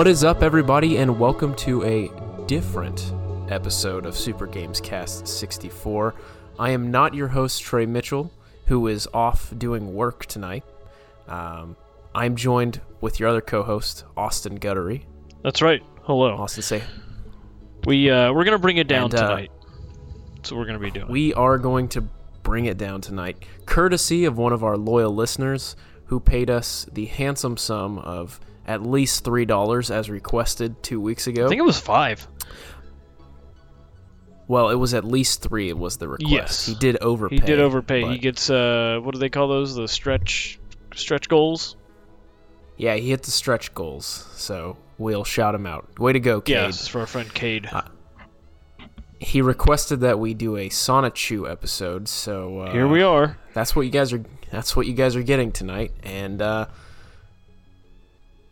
What is up, everybody, and welcome to a different episode of Super Games Cast 64. I am not your host, Trey Mitchell, who is off doing work tonight. Um, I'm joined with your other co host, Austin Guttery. That's right. Hello. Austin, say, We uh, we're gonna bring it down And, uh, tonight. That's what we're gonna be doing. we are going to bring it down tonight, courtesy of one of our loyal listeners who paid us the handsome sum of at least $3 as requested two weeks ago. I think it was five. well, it was at least three, it was the request. Yes. He did overpay. He did overpay. He gets uh, what do they call those? The stretch stretch goals. Yeah, he hit the stretch goals, so we'll shout him out. Way to go, Cade. Yeah, for our friend Cade. He requested that we do a Sonichu episode, so uh, Here we are. That's what you guys are. That's what you guys are getting tonight, and uh,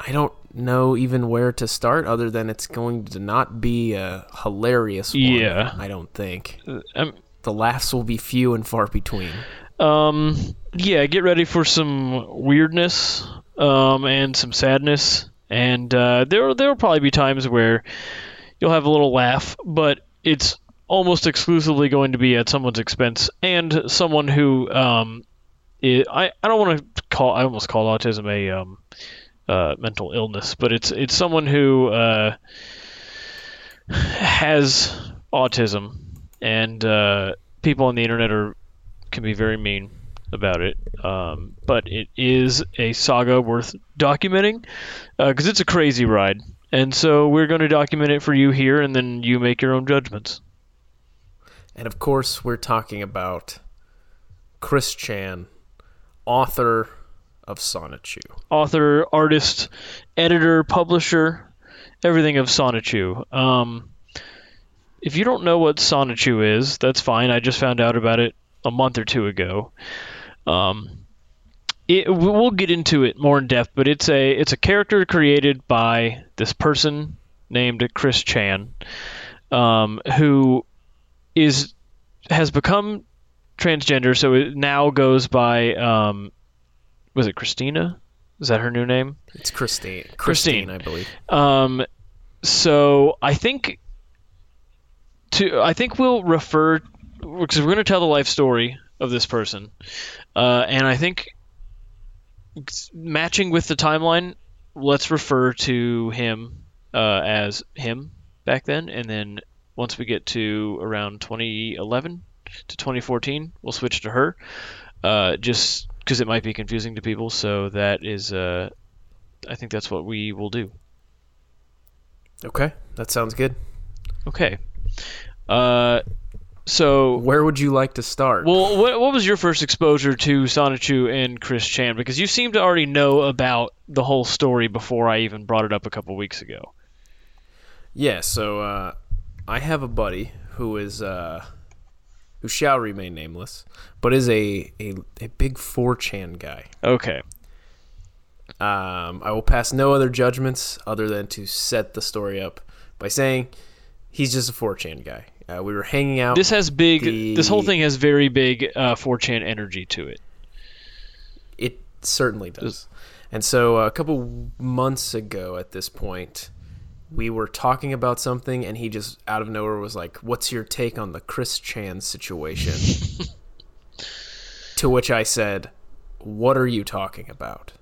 I don't know even where to start, other than it's going to not be a hilarious one. Yeah. I don't think Um, the laughs will be few and far between. Um, yeah, get ready for some weirdness, um, and some sadness, and uh, there there will probably be times where you'll have a little laugh, but it's almost exclusively going to be at someone's expense and someone who um, i I I don't want to call I almost call autism a um, uh, mental illness, but it's it's someone who uh, has autism, and uh, people on the internet are can be very mean about it. Um, but it is a saga worth documenting because it's a crazy ride. And so we're going to document it for you here, and then you make your own judgments. And of course, we're talking about Chris Chan, author of Sonichu. Author, artist, editor, publisher, everything of Sonichu. Um, if you don't know what Sonichu is, that's fine. I just found out about it a month or two ago. Um, it, we- we'll get into it more in depth, but it's a it's a character created by this person named Chris Chan, um, who is has become transgender, so it now goes by um, was it Christina? Is that her new name? It's Christine. Christine. Christine, I believe. Um, so I think to I think we'll refer because we're going to tell the life story of this person, uh, and I think matching with the timeline, let's refer to him uh, as him back then, and then once we get to around 2011 to 2014, we'll switch to her, uh, just because it might be confusing to people. So that is, uh, I think that's what we will do. Okay, that sounds good. Okay. Uh, so, Where would you like to start? well, what, what was your first exposure to Sonichu and Chris Chan? Because you seem to already know about the whole story before I even brought it up a couple weeks ago. Yeah, so uh, I have a buddy who is uh, who shall remain nameless, but is a a, a big 4chan guy. Okay. Um, I will pass no other judgments other than to set the story up by saying he's just a 4chan guy. Uh, we were hanging out. This has big. The- This whole thing has very big uh, 4chan energy to it. It certainly does. And so uh, a couple months ago at this point, we were talking about something, and he just out of nowhere was like, What's your take on the Chris Chan situation? to which I said, What are you talking about?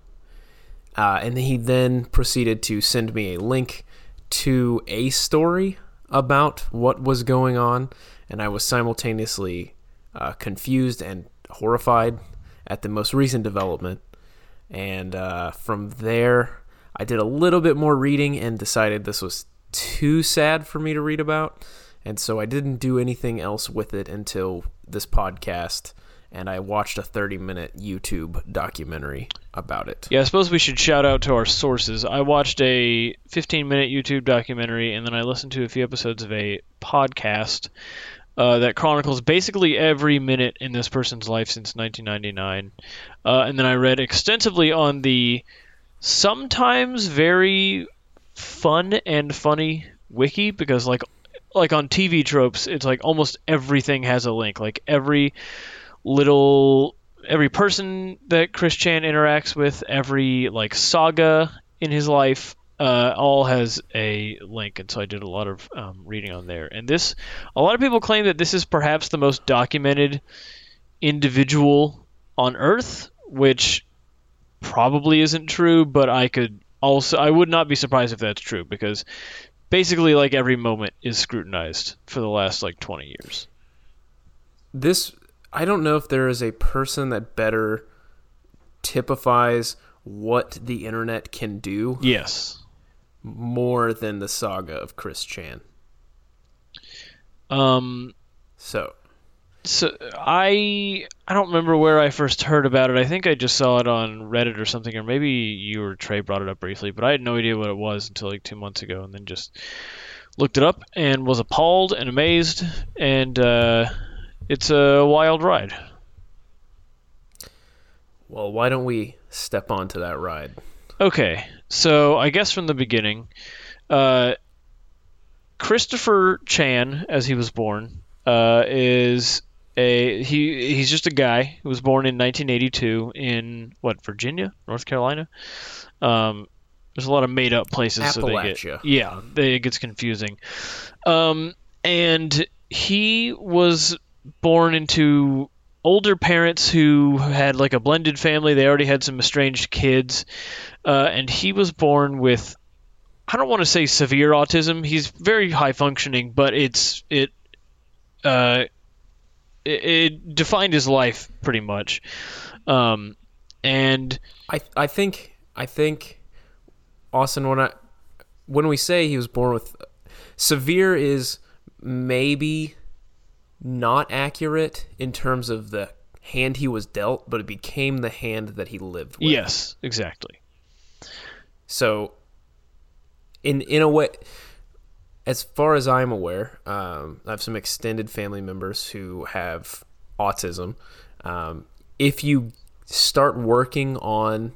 Uh, and he then proceeded to send me a link to a story about what was going on, and I was simultaneously uh, confused and horrified at the most recent development. And uh, from there, I did a little bit more reading and decided this was too sad for me to read about. And so I didn't do anything else with it until this podcast and I watched a 30 minute YouTube documentary about it. Yeah, I suppose we should shout out to our sources. I watched a 15 minute YouTube documentary, and then I listened to a few episodes of a podcast uh, that chronicles basically every minute in this person's life since 1999. Uh, and then I read extensively on the sometimes very fun and funny wiki because like like on TV tropes, it's like almost everything has a link. Like every little every person that Chris Chan interacts with, every like saga in his life, uh, all has a link, and so I did a lot of um, reading on there. And this, a lot of people claim that this is perhaps the most documented individual on Earth, which probably isn't true, but I could also I would not be surprised if that's true because basically like every moment is scrutinized for the last like 20 years. This I don't know if there is a person that better typifies what the internet can do Yes. more than the saga of Chris Chan. Um So, so I I don't remember where I first heard about it. I think I just saw it on Reddit or something, or maybe you or Trey brought it up briefly, but I had no idea what it was until like two months ago, and then just looked it up and was appalled and amazed, and uh, it's a wild ride. well, why don't we step onto that ride? Okay, so I guess from the beginning, uh, Christopher Chan, as he was born, uh, is a he. He's just a guy who was born in 1982 in what Virginia, North Carolina. Um, there's a lot of made up places. So they get, yeah, they, it gets confusing. Um, and he was born into older parents who had like a blended family. They already had some estranged kids, uh, and he was born with I don't want to say severe autism. He's very high functioning, but it's it uh, it, it defined his life pretty much. Um, and I I think I think Austin when I when we say he was born with severe is maybe not accurate in terms of the hand he was dealt, but it became the hand that he lived with. yes, exactly. So, in in a way, as far as I'm aware, um, I have some extended family members who have autism. Um, if you start working on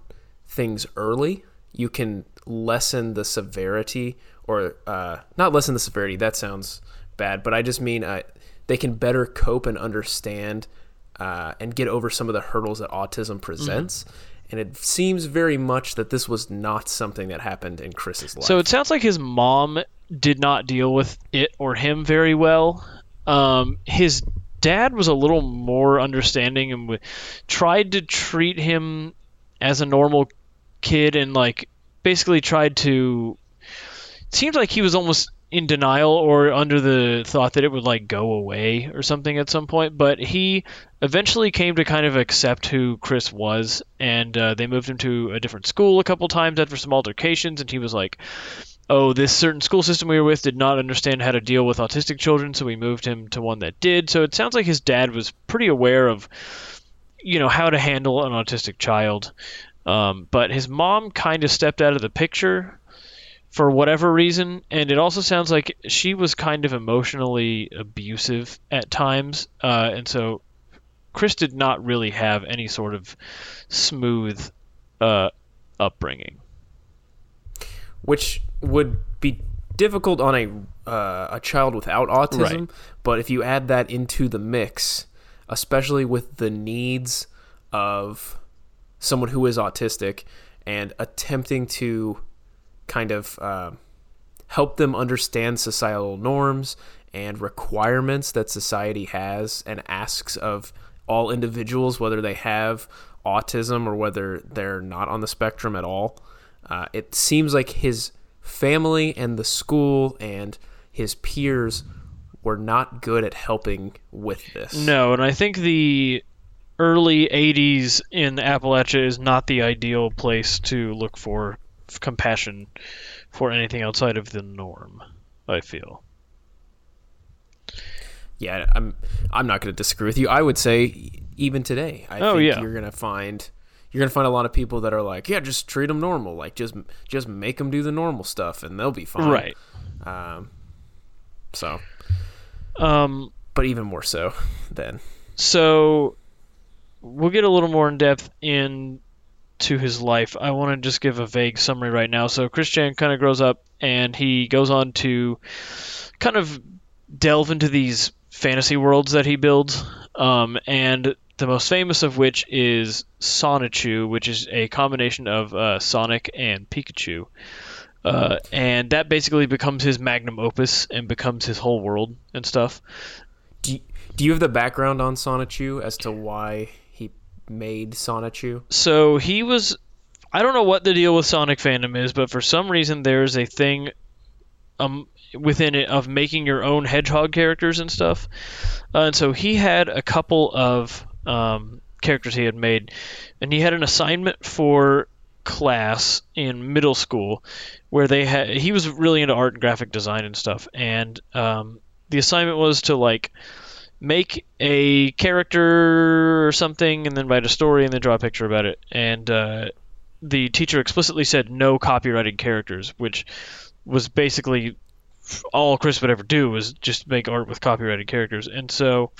things early, you can lessen the severity, or uh, not lessen the severity. That sounds bad, but I just mean uh, they can better cope and understand uh, and get over some of the hurdles that autism presents. And it seems very much that this was not something that happened in Chris's life. So it sounds like his mom did not deal with it or him very well. Um, his dad was a little more understanding and w- tried to treat him as a normal kid and like basically tried to. It seems like he was almost in denial or under the thought that it would like go away or something at some point. But he eventually came to kind of accept who Chris was, and uh, they moved him to a different school a couple times after some altercations, and he was like, "Oh, this certain school system we were with did not understand how to deal with autistic children, so we moved him to one that did." So it sounds like his dad was pretty aware of, you know, how to handle an autistic child. Um, but his mom kind of stepped out of the picture for whatever reason, and it also sounds like she was kind of emotionally abusive at times, uh, and so Chris did not really have any sort of smooth uh, upbringing. which would be difficult on a uh, a child without autism. Right. But if you add that into the mix, especially with the needs of someone who is autistic and attempting to kind of uh, help them understand societal norms and requirements that society has and asks of all individuals, whether they have autism or whether they're not on the spectrum at all. Uh, it seems like his family and the school and his peers were not good at helping with this. No, and I think the early 80s in Appalachia is not the ideal place to look for compassion for anything outside of the norm, I feel. yeah, I'm I'm not going to disagree with you. I would say even today, I Oh, think yeah. you're going to find you're going to find a lot of people that are like, yeah, just treat them normal, like just just make them do the normal stuff, and they'll be fine. Right. Um. So, Um, but even more so then. so we'll get a little more in depth into his life. I want to just give a vague summary right now. So Chris Chan kind of grows up and he goes on to kind of delve into these fantasy worlds that he builds. Um, and the most famous of which is Sonichu, which is a combination of uh, Sonic and Pikachu. Uh, and that basically becomes his magnum opus and becomes his whole world and stuff. Do you, do you have the background on Sonichu as to why made Sonichu? so he was I don't know what the deal with Sonic fandom is, but for some reason there's a thing um within it of making your own hedgehog characters and stuff. Uh, and so he had a couple of um, characters he had made, and he had an assignment for class in middle school where they had he was really into art and graphic design and stuff, and um, the assignment was to like make a character or something and then write a story and then draw a picture about it. And uh, the teacher explicitly said no copyrighted characters which was basically all chris would ever do was just make art with copyrighted characters. And so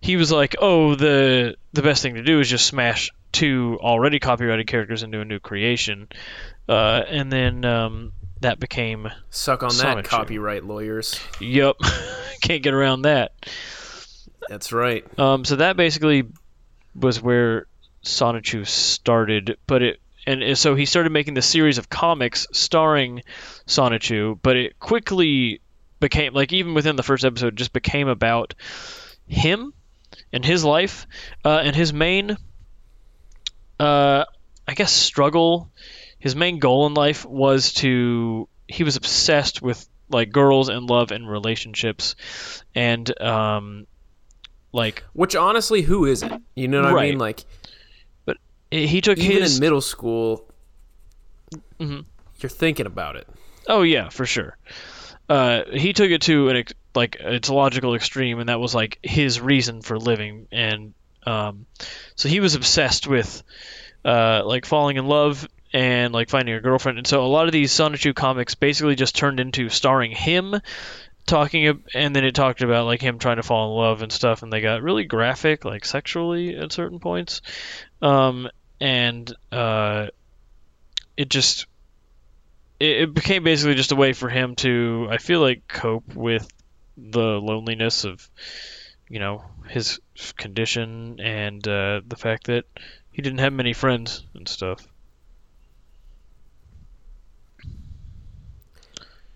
he was like oh the the best thing to do is just smash two already copyrighted characters into a new creation. Uh, and then um, that became Suck on that, copyright lawyers. yep can't get around that That's right. Um, so that basically was where Sonichu started, but it and so he started making the series of comics starring Sonichu, but it quickly became like even within the first episode, just became about him and his life, uh, and his main, uh, I guess, struggle. His main goal in life was to he was obsessed with like girls and love and relationships, and um, like Which honestly, who isn't? You know what I mean? Like but he took even his in middle school, Mhm. you're thinking about it. oh yeah for sure uh, he took it to an ex- like its logical extreme and that was like his reason for living and um, so he was obsessed with uh, like falling in love and like finding a girlfriend and so a lot of these Sonichu comics basically just turned into starring him talking and then it talked about like him trying to fall in love and stuff and they got really graphic like sexually at certain points um, and uh, it just it, it became basically just a way for him to I feel like cope with the loneliness of you know his condition and uh, the fact that he didn't have many friends and stuff.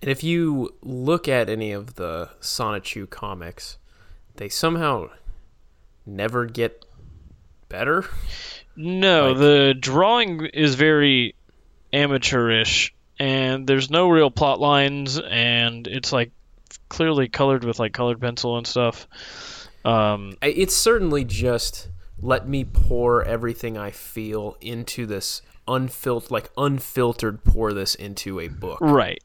And if you look at any of the Sonichu comics, they somehow never get better. No, Like- the drawing is very amateurish, and there's no real plot lines, and it's like clearly colored with like colored pencil and stuff. Um, It's certainly just let me pour everything I feel into this unfiltered, like unfiltered, pour this into a book. right.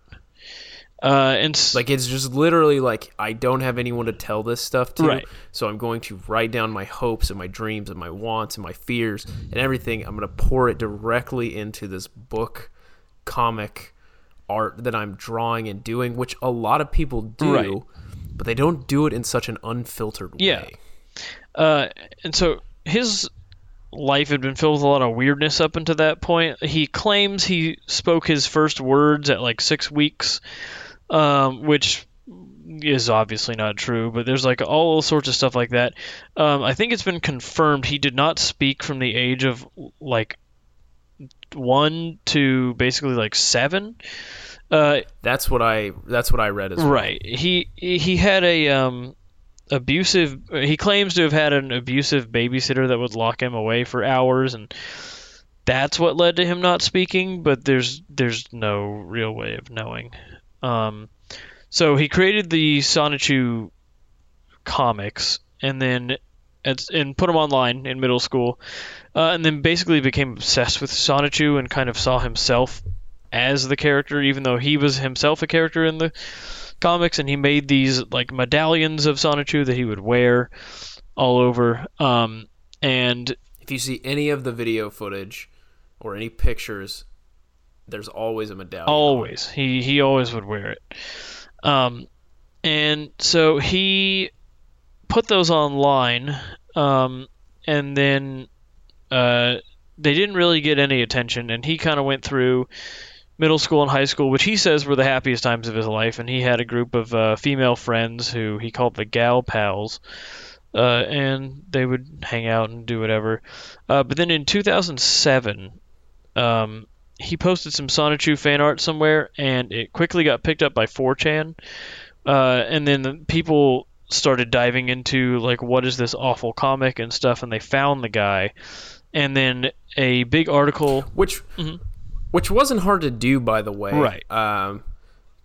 Uh, and Like it's just literally like I don't have anyone to tell this stuff to, Right. so I'm going to write down my hopes and my dreams and my wants and my fears and everything. I'm going to pour it directly into this book, comic, art that I'm drawing and doing, which a lot of people do, Right. but they don't do it in such an unfiltered Yeah. way. Uh, and so his life had been filled with a lot of weirdness up until that point. He claims he spoke his first words at like six weeks, um, which is obviously not true, but there's like all sorts of stuff like that. Um, I think it's been confirmed he did not speak from the age of like one to basically like seven. Uh, That's what I. That's what I read as well. Right. He he had a um abusive he claims to have had an abusive babysitter that would lock him away for hours and that's what led to him not speaking, but there's there's no real way of knowing. Um so he created the Sonichu comics and then it's, and put them online in middle school. Uh, and then basically became obsessed with Sonichu and kind of saw himself as the character, even though he was himself a character in the comics, and he made these like medallions of Sonichu that he would wear all over. Um, and If you see any of the video footage or any pictures, there's always a medallion. on always he he always would wear it. Um, and so he put those online, um, and then uh, they didn't really get any attention. And he kind of went through middle school and high school, which he says were the happiest times of his life. And he had a group of uh, female friends who he called the gal pals. Uh, and they would hang out and do whatever. Uh, but then in 2007, um, he posted some Sonichu fan art somewhere, and it quickly got picked up by 4chan. Uh, and then the people started diving into like what is this awful comic and stuff, and they found the guy. And then a big article. which Mhm. which wasn't hard to do by the way Right. um,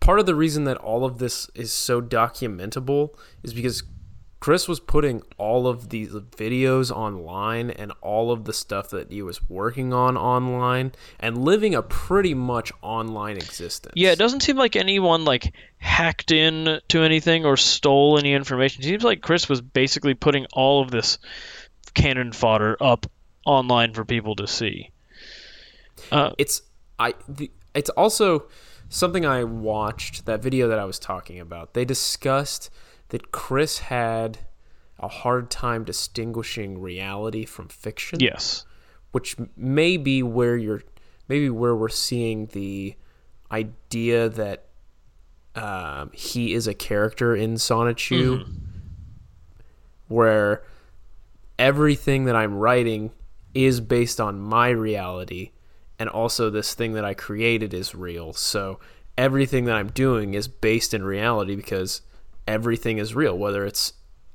part of the reason that all of this is so documentable is because chris was putting all of these videos online and all of the stuff that he was working on online and living a pretty much online existence Yeah, it doesn't seem like anyone like hacked in to anything or stole any information. It seems like Chris was basically putting all of this cannon fodder up online for people to see. Uh, it's I the, it's also something I watched that video that I was talking about. They discussed that Chris had a hard time distinguishing reality from fiction. yes. which may be where you're maybe where we're seeing the idea that um, he is a character in Sonichu, where everything that I'm writing is based on my reality, and also this thing that I created is real. So everything that I'm doing is based in reality because everything is real, whether it's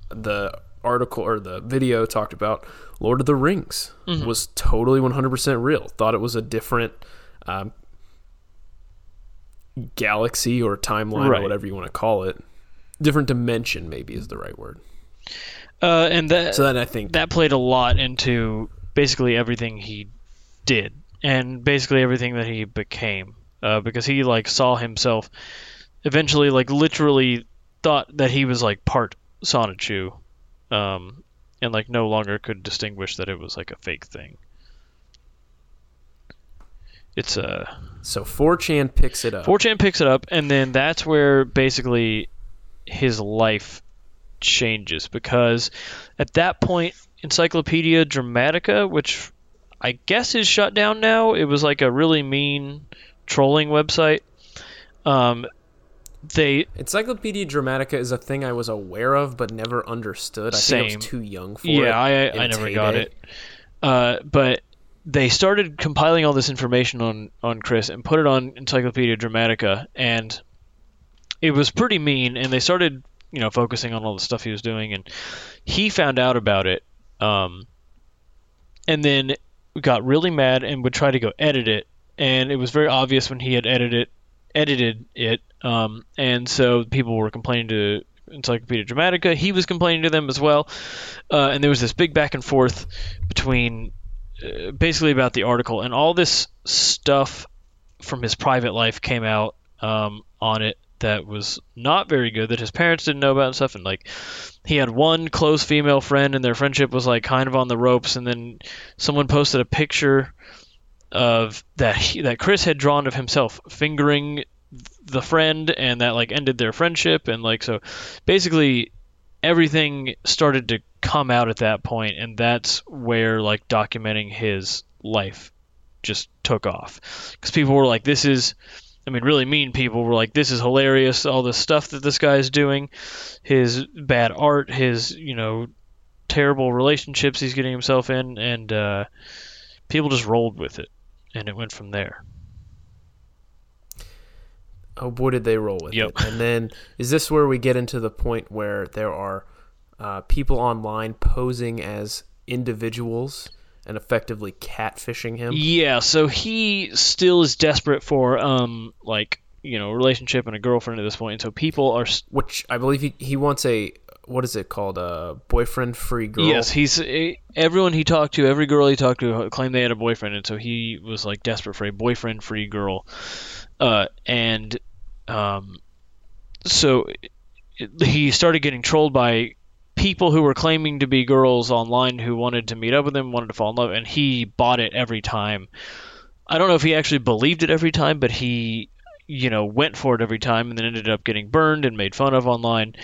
the article or the video talked about Lord of the Rings was totally 100% real. Thought it was a different um, galaxy or timeline Right. or whatever you want to call it. Different dimension, maybe is the right word. Uh, and that So then I think that played a lot into basically everything he did and basically everything that he became uh, because he like saw himself eventually like literally thought that he was like part Sonichu um, and like no longer could distinguish that it was like a fake thing it's uh so. 4chan picks it up. 4chan picks it up, and then that's where basically his life changes because at that point, Encyclopedia Dramatica, which I guess is shut down now, it was like a really mean trolling website. Um, they Encyclopedia Dramatica is a thing I was aware of but never understood. I think I was too young for it. yeah, I I never got it. Uh, but they started compiling all this information on on Chris and put it on Encyclopedia Dramatica, and it was pretty mean. And they started, you know, focusing on all the stuff he was doing, and he found out about it, um, and then got really mad and would try to go edit it, and it was very obvious when he had edited edited it, um, and so people were complaining to Encyclopedia Dramatica. He was complaining to them as well, uh, and there was this big back and forth between uh, basically about the article, and all this stuff from his private life came out um, on it that was not very good that his parents didn't know about and stuff. And like he had one close female friend and their friendship was like kind of on the ropes. And then someone posted a picture of that he, that Chris had drawn of himself fingering the friend and that like ended their friendship and like so basically everything started to come out at that point and that's where like documenting his life just took off. Because people were like this is i mean really mean people were like this is hilarious all the stuff that this guy's doing his bad art his you know terrible relationships he's getting himself in and uh, people just rolled with it and it went from there Oh boy, did they roll with Yep. it! And then is this where we get into the point where there are uh, people online posing as individuals and effectively catfishing him? Yeah, so he still is desperate for um like you know a relationship and a girlfriend at this point, and so people are s- Which I believe he, he wants a what is it called a boyfriend free girl. yes he's eh, everyone he talked to, every girl he talked to claimed they had a boyfriend, and so he was like desperate for a boyfriend free girl, uh and um so he started getting trolled by people who were claiming to be girls online who wanted to meet up with him, wanted to fall in love, and he bought it every time. I don't know if he actually believed it every time, but he, you know, went for it every time, and then ended up getting burned and made fun of online,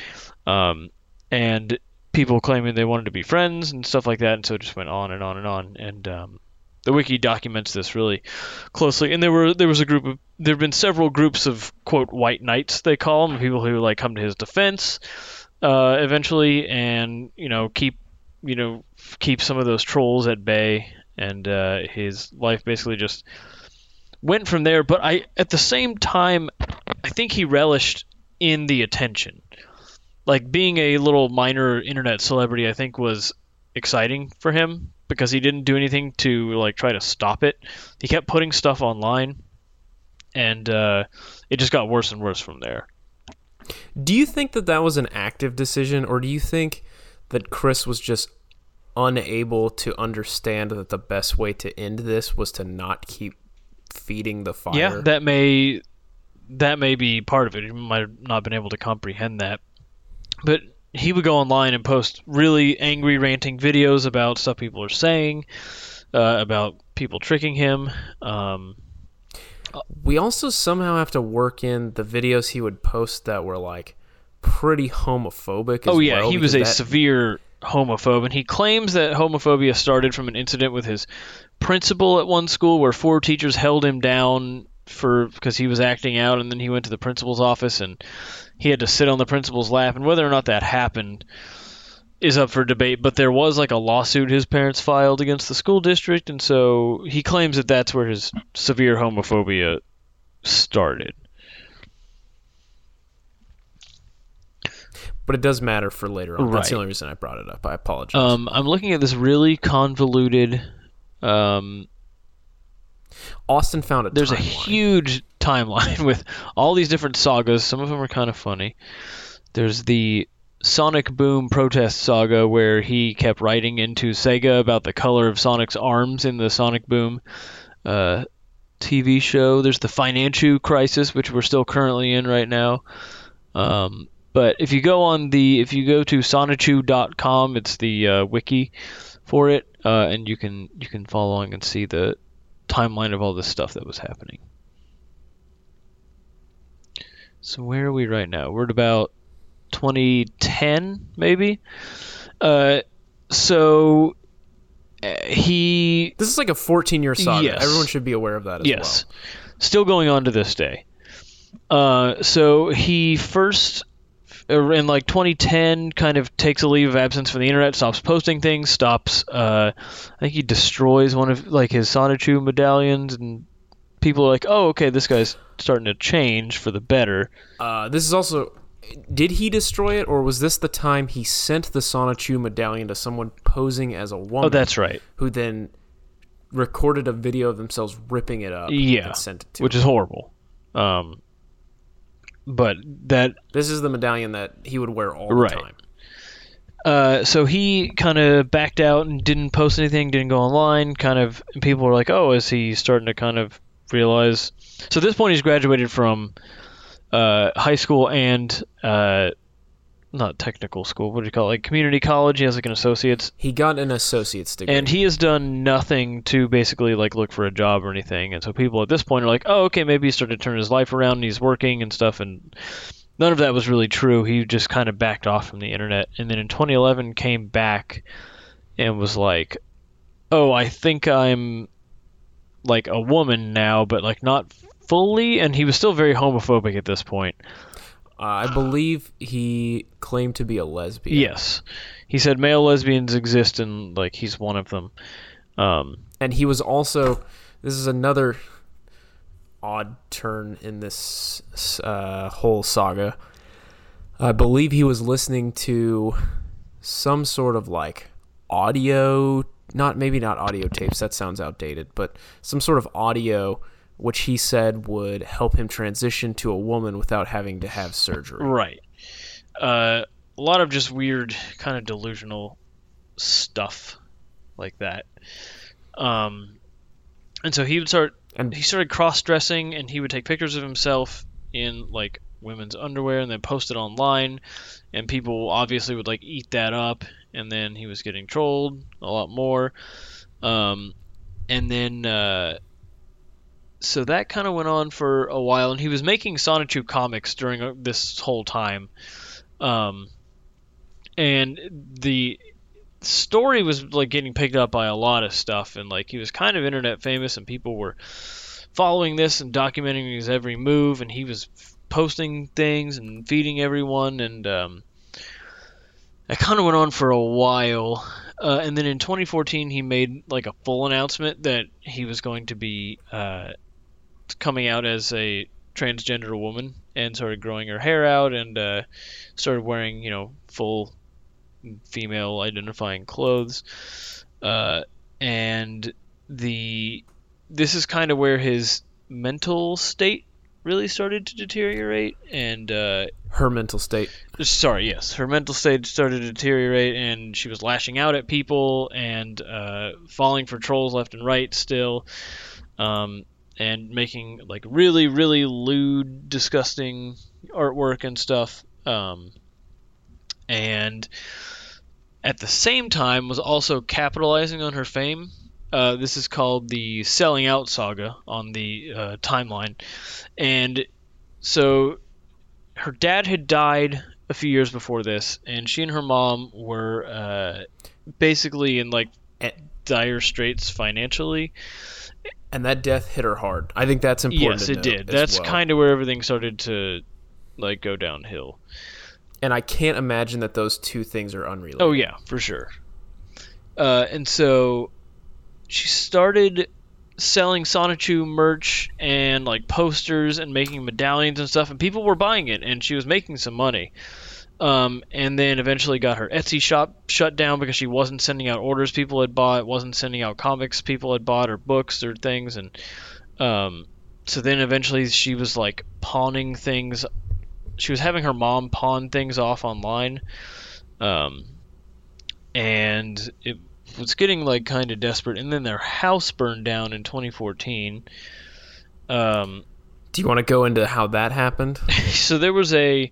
um, and people claiming they wanted to be friends and stuff like that, and so it just went on and on and on, and um, the wiki documents this really closely. And there were there was a group of there have been several groups of quote white knights they call them, people who like come to his defense uh, eventually, and you know keep you know keep some of those trolls at bay, and uh, his life basically just went from there. But I at the same time, I think he relished in the attention. Like being a little minor internet celebrity, I think was exciting for him because he didn't do anything to like try to stop it. He kept putting stuff online, and uh, it just got worse and worse from there. Do you think that that was an active decision, or do you think that Chris was just unable to understand that the best way to end this was to not keep feeding the fire? Yeah, that may that may be part of it. He might have not been able to comprehend that. But he would go online and post really angry ranting videos about stuff people are saying, uh, about people tricking him. Um, we also somehow have to work in the videos he would post that were like pretty homophobic. As oh yeah, well, he was a that- severe homophobe, and he claims that homophobia started from an incident with his principal at one school where four teachers held him down for because he was acting out, and then he went to the principal's office and he had to sit on the principal's lap, and whether or not that happened is up for debate. But there was like a lawsuit his parents filed against the school district, and so he claims that that's where his severe homophobia started. but it does matter for later on. That's the only reason I brought it up. I apologize. Um, I'm looking at this really convoluted. Um, Austin found it. there's a huge timeline with all these different sagas. Some of them are kind of funny. There's the Sonic Boom protest saga where he kept writing into Sega about the color of Sonic's arms in the Sonic Boom uh, TV show. There's the financial crisis, which we're still currently in right now. Um, but if you go on the, if you go to sonichu.com, it's the uh, wiki for it, uh, and you can you can follow along and see the timeline of all this stuff that was happening. So where are we right now? We're at about 2010, maybe. Uh, so uh, he This is like a 14 year saga. Yes. Everyone should be aware of that as well. yes, still going on to this day. Uh, so he first uh, in like 2010 kind of takes a leave of absence from the internet, stops posting things, stops. Uh, I think he destroys one of like his Sonichu medallions, and people are like, "Oh, okay, this guy's starting to change for the better." Uh, this is also. Did he destroy it, or was this the time he sent the Sonichu medallion to someone posing as a woman? Oh, that's right. Who then recorded a video of themselves ripping it up Yeah, and sent it to which him. is horrible. Um, but that This is the medallion that he would wear all the time. Uh, so he kind of backed out and didn't post anything, didn't go online. Kind of, and people were like, "Oh, is he starting to kind of realize?" So at this point, he's graduated from uh, high school and uh, not technical school. What do you call it? Like community college. He has like an associate's, He got an associate's degree. and he has done nothing to basically like look for a job or anything. And so people at this point are like, "Oh, okay, maybe he's starting to turn his life around. and He's working and stuff." And none of that was really true. He just kind of backed off from the internet, and then in 2011 came back and was like, "Oh, I think I'm like a woman now, but like not fully." And he was still very homophobic at this point. uh, I believe he claimed to be a lesbian. Yes, he said male lesbians exist, and like he's one of them. Um, and he was also this is another odd turn in this uh, whole saga i believe he was listening to some sort of like audio not maybe not audio tapes that sounds outdated but some sort of audio which he said would help him transition to a woman without having to have surgery Right. Uh, a lot of just weird, kind of delusional stuff like that. Um, and so he would start. And- he started cross-dressing, and he would take pictures of himself in like women's underwear and then post it online, and people obviously would like eat that up, and then he was getting trolled a lot more, um, and then. Uh, so that kind of went on for a while, and he was making Sonichu comics during uh, this whole time, um, and the story was like getting picked up by a lot of stuff, and like he was kind of internet famous, and people were following this and documenting his every move, and he was posting things and feeding everyone, and um, that kind of went on for a while. Uh, and then in 2014, he made like a full announcement that he was going to be uh, coming out as a transgender woman and started growing her hair out and uh, started wearing, you know, full female identifying clothes. Uh, and the this is kind of where his mental state really started to deteriorate and uh, Her mental state. sorry yes her mental state started to deteriorate and she was lashing out at people and uh, falling for trolls left and right still um, and making like really really lewd disgusting artwork and stuff um, and at the same time was also capitalizing on her fame uh, this is called the selling out saga on the uh, timeline and so her dad had died a few years before this, and she and her mom were uh, basically in like dire straits financially. And that death hit her hard. I think that's important. yes, it did. That's well. kind of where everything started to like go downhill. And I can't imagine that those two things are unrelated. Oh yeah, for sure. Uh, and so she started selling Sonichu merch and like posters and making medallions and stuff, and people were buying it, and she was making some money. Um, and then eventually got her Etsy shop shut down because she wasn't sending out orders people had bought, wasn't sending out comics people had bought or books or things, and um, so then eventually she was like pawning things. She was having her mom pawn things off online, um, and it was getting like kind of desperate. And then their house burned down in 2014. Um, Do you want to go into how that happened? so there was a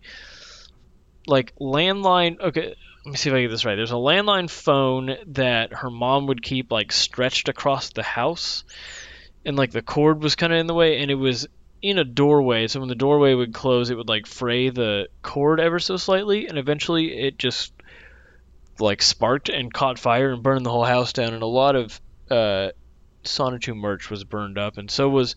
like landline okay let me see if i get this right there's a landline phone that her mom would keep like stretched across the house and like the cord was kind of in the way and it was in a doorway so when the doorway would close it would like fray the cord ever so slightly and eventually it just like sparked and caught fire and burned the whole house down and a lot of uh Sonichu merch was burned up and so was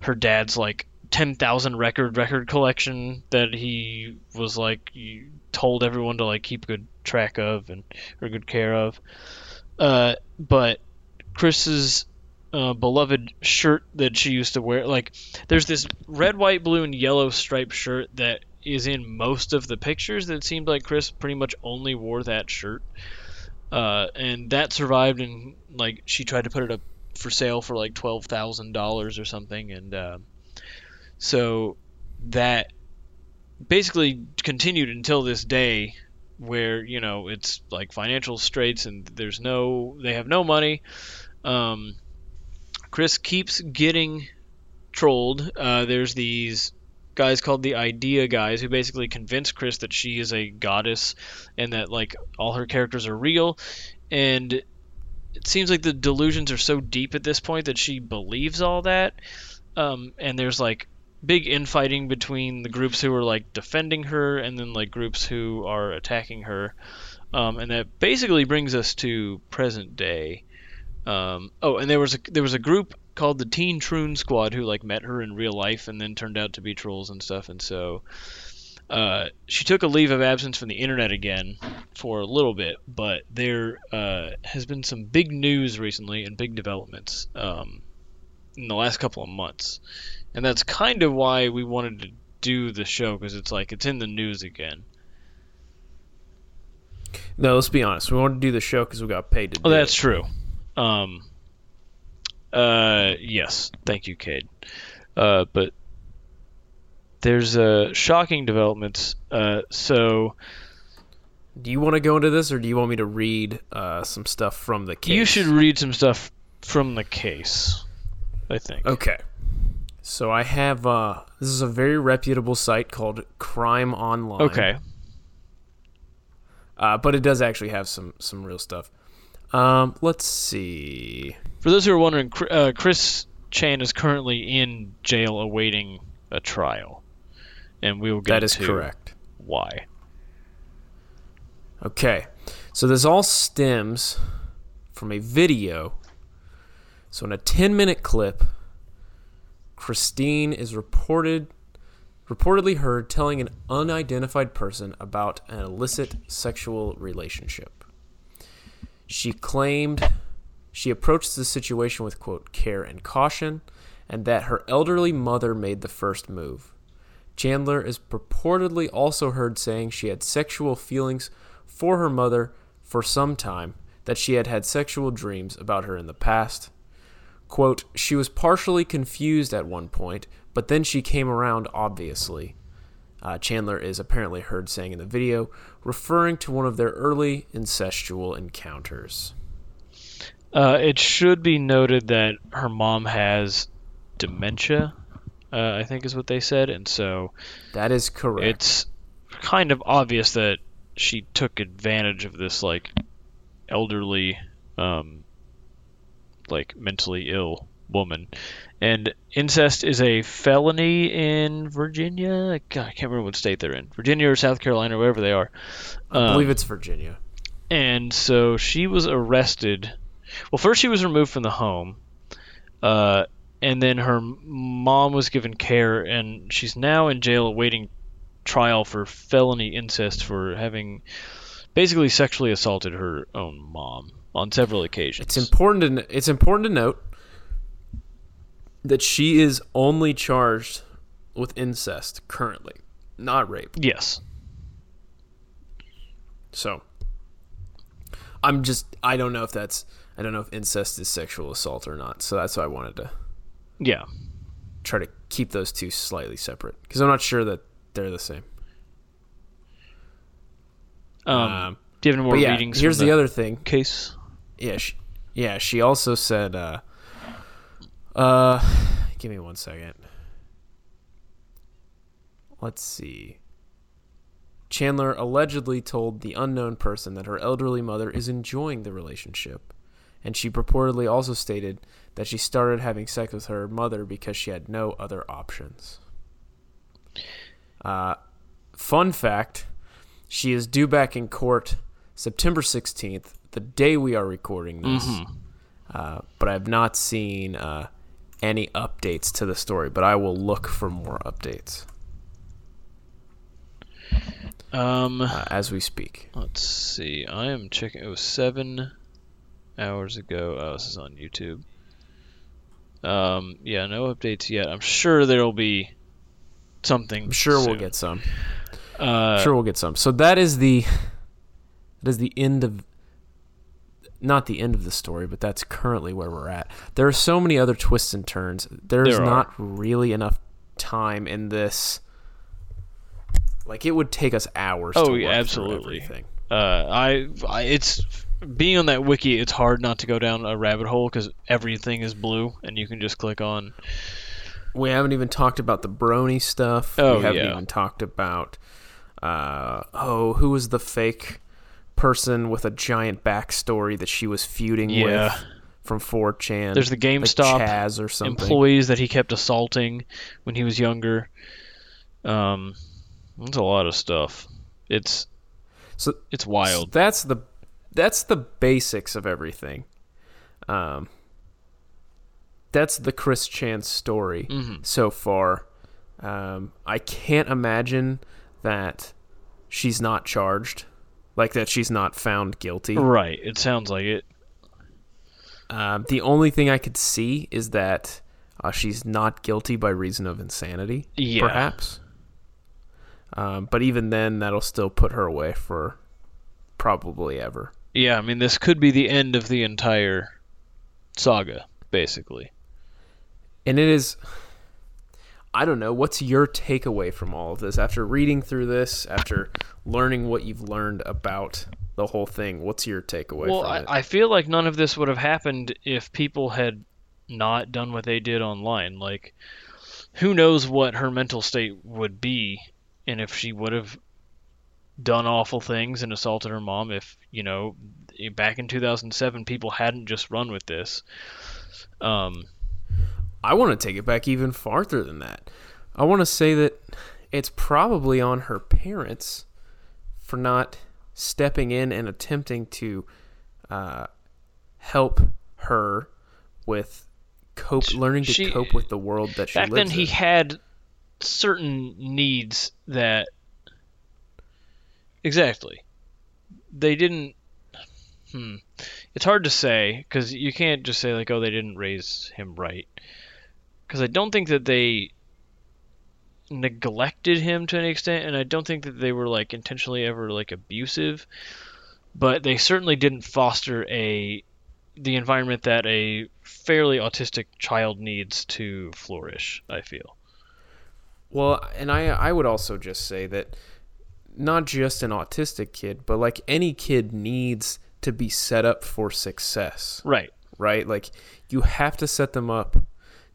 her dad's like 10,000 record record collection that he was like he told everyone to like keep good track of and or good care of. Uh but Chris's uh, beloved shirt that she used to wear like there's this red white blue and yellow striped shirt that is in most of the pictures that seemed like Chris pretty much only wore that shirt. Uh, and that survived and like she tried to put it up for sale for like twelve thousand dollars or something and uh, so that basically continued until this day where you know it's like financial straits and there's no they have no money. Um, chris keeps getting trolled. Uh, there's these guys called the idea guys who basically convince chris that she is a goddess and that like all her characters are real. And it seems like the delusions are so deep at this point that she believes all that. Um, and there's like big infighting between the groups who are like defending her and then like groups who are attacking her. Um, and that basically brings us to present day. Um, oh and there was a there was a group called the teen troon squad who like met her in real life and then turned out to be trolls and stuff and so uh, she took a leave of absence from the internet again for a little bit, but there uh, has been some big news recently and big developments um, in the last couple of months, and that's kind of why we wanted to do the show because it's like it's in the news again. No, let's be honest. We wanted to do the show because we got paid to do Oh, that's it. true. Um, uh, yes, thank you, Cade. Uh, but there's uh, shocking developments. Uh, so Do you want to go into this, or do you want me to read uh, some stuff from the case? you should read some stuff from the case. I think. Okay. So I have uh this is a very reputable site called Crime Online. Okay. Uh, but it does actually have some some real stuff. Um, let's see. For those who are wondering, uh, Chris Chan is currently in jail awaiting a trial, and we will get That is correct. why. Okay. So this all stems from a video. So in a 10 minute clip, Christine is reported reportedly heard telling an unidentified person about an illicit sexual relationship. She claimed she approached the situation with quote care and caution and that her elderly mother made the first move. Chandler is purportedly also heard saying she had sexual feelings for her mother for some time, that she had had sexual dreams about her in the past. Quote, she was partially confused at one point, but then she came around, obviously. Uh, Chandler is apparently heard saying in the video, referring to one of their early incestual encounters. Uh, it should be noted that her mom has dementia, uh, I think is what they said, and so That is correct. it's kind of obvious that she took advantage of this like elderly, um, like mentally ill woman. And incest is a felony in Virginia. God, I can't remember what state they're in. Virginia or South Carolina, wherever they are. I Um, believe it's Virginia. and so she was arrested. Well, first she was removed from the home, uh, and then her mom was given care, and she's now in jail awaiting trial for felony incest for having basically sexually assaulted her own mom on several occasions. It's important To, it's important to note that she is only charged with incest currently, not rape. yes. So I'm just I don't know if that's I don't know if incest is sexual assault or not. So that's why I wanted to Yeah. try to keep those two slightly separate because I'm not sure that they're the same. Um, Um, do you have any more yeah, readings? here's from the other thing. case. Yeah, she, yeah. She also said, uh, uh, give me one second. Let's see. Chandler allegedly told the unknown person that her elderly mother is enjoying the relationship, and she purportedly also stated that she started having sex with her mother because she had no other options. Uh, fun fact: she is due back in court September 16th, the day we are recording this. Uh, but I have not seen uh, any updates to the story, but I will look for more updates Um, uh, as we speak. Let's see. I am checking. It was seven hours ago. Oh, this is on YouTube. Um, yeah, no updates yet. I'm sure there'll be something. I'm sure we'll get some. Uh, sure we'll get some. So that is the that is the end of not the end of the story, but that's currently where we're at. There are so many other twists and turns. There's There not really enough time in this. Like it would take us hours. Oh, to yeah, absolutely. everything. Uh, I, I, it's being on that wiki. It's hard not to go down a rabbit hole because everything is blue, and you can just click on. We haven't even talked about the Brony stuff. Oh, we haven't yeah. even talked about uh, oh, who was the fake person with a giant backstory that she was feuding Yeah. with from 4chan? There's the like GameStop Chaz or something. employees that he kept assaulting when he was younger. Um, there's a lot of stuff. It's So it's wild. that's the that's the basics of everything. Um, that's the Chris Chan story Mhm. so far. Um, I can't imagine that she's not charged, like that she's not found guilty. Right. It sounds like it. Um, the only thing I could see is that uh, she's not guilty by reason of insanity, Yeah. perhaps. Um, but even then, that'll still put her away for probably ever. Yeah, I mean this could be the end of the entire saga, basically. And it is. I don't know. What's your takeaway from all of this? After reading through this, after learning what you've learned about the whole thing, what's your takeaway well, from I, it? I feel like none of this would have happened if people had not done what they did online. Like, who knows what her mental state would be and if she would have done awful things and assaulted her mom if you know back in 2007 people hadn't just run with this um I want to take it back even farther than that. I want to say that it's probably on her parents for not stepping in and attempting to uh, help her with cope, learning to She- cope with the world that she lives in. back lives then he had certain needs that exactly they didn't hmm it's hard to say because you can't just say like oh they didn't raise him right because i don't think that they neglected him to an extent and i don't think that they were like intentionally ever like abusive but they certainly didn't foster a the environment that a fairly autistic child needs to flourish i feel Well, and I I would also just say that not just an autistic kid, but like any kid needs to be set up for success. right right? Like you have to set them up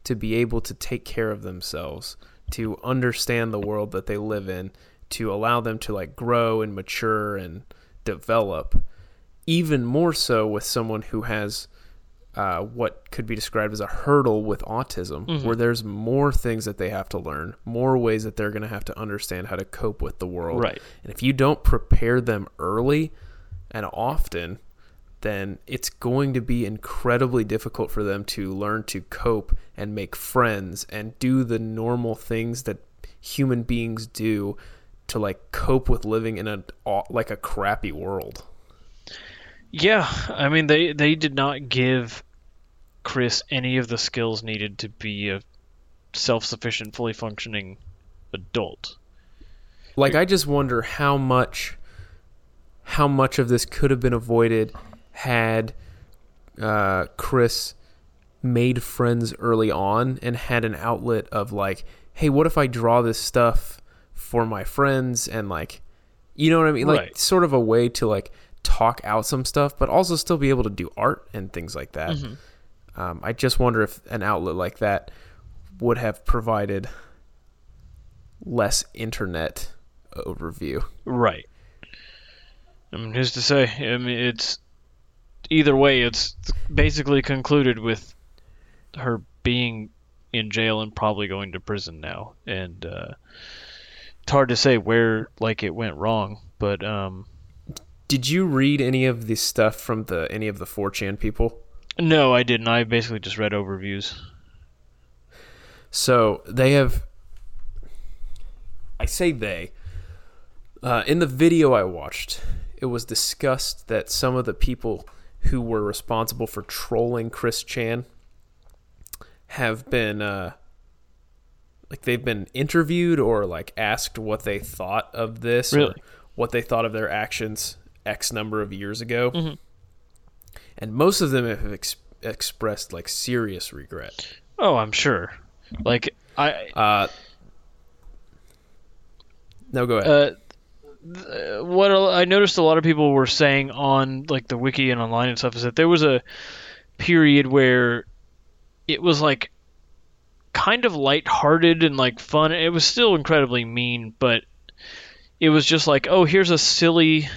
to be able to take care of themselves, to understand the world that they live in, to allow them to like grow and mature and develop. Even more so with someone who has uh, what could be described as a hurdle with autism, where there's more things that they have to learn, more ways that they're going to have to understand how to cope with the world. Right. And if you don't prepare them early and often, then it's going to be incredibly difficult for them to learn to cope and make friends and do the normal things that human beings do to like cope with living in a like a crappy world. Yeah, I mean they they did not give Chris any of the skills needed to be a self-sufficient, fully functioning adult. Like I just wonder how much how much of this could have been avoided had uh, Chris made friends early on and had an outlet of like, hey, what if I draw this stuff for my friends and like, you know what I mean? Like Right. sort of a way to like talk out some stuff, but also still be able to do art and things like that. Mm-hmm. Um, I just wonder if an outlet like that would have provided less internet overview. Right. I mean, who's to say? I mean, it's either way. It's basically concluded with her being in jail and probably going to prison now, and uh, it's hard to say where like it went wrong. But um, Did you read any of the stuff from the any of the 4chan people? no, I didn't. I basically just read overviews. So they have. I say they. Uh, in the video I watched, it was discussed that some of the people who were responsible for trolling Chris Chan have been, uh, like, they've been interviewed or like asked what they thought of this, or Really? what they thought of their actions X number of years ago, and most of them have ex- expressed like serious regret. Oh, I'm sure. Like I Uh, no, go ahead. uh, what I noticed a lot of people were saying on like the wiki and online and stuff is that there was a period where it was like kind of lighthearted and like fun. It was still incredibly mean, but it was just like, oh, here's a silly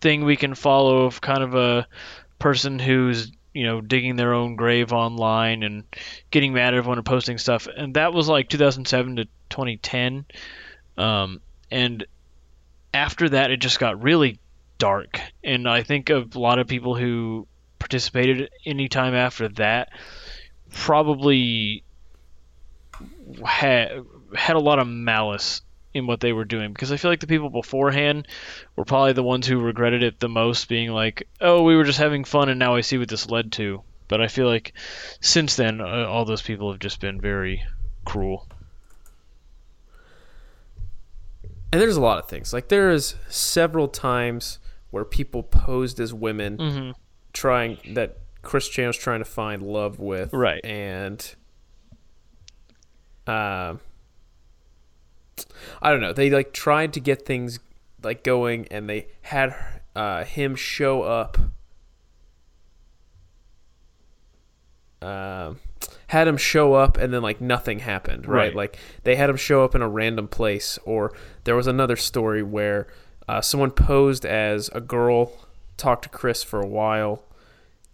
thing we can follow of kind of a person who's you know digging their own grave online and getting mad at everyone and posting stuff and that was like 2007 to 2010 um, and after that it just got really dark and i think a lot of people who participated any time after that probably had had a lot of malice in what they were doing because I feel like the people beforehand were probably the ones who regretted it the most, being like, "Oh, we were just having fun, and now I see what this led to." But I feel like since then, uh, all those people have just been very cruel. And there's a lot of things. Like there is several times where people posed as women, Mm-hmm. trying that Chris Chan was trying to find love with, Right. And um, I don't know. They like tried to get things like going, and they had uh, him show up. Um, had him show up and then like nothing happened, right? Right. Like they had him show up in a random place, or there was another story where uh, someone posed as a girl, talked to Chris for a while.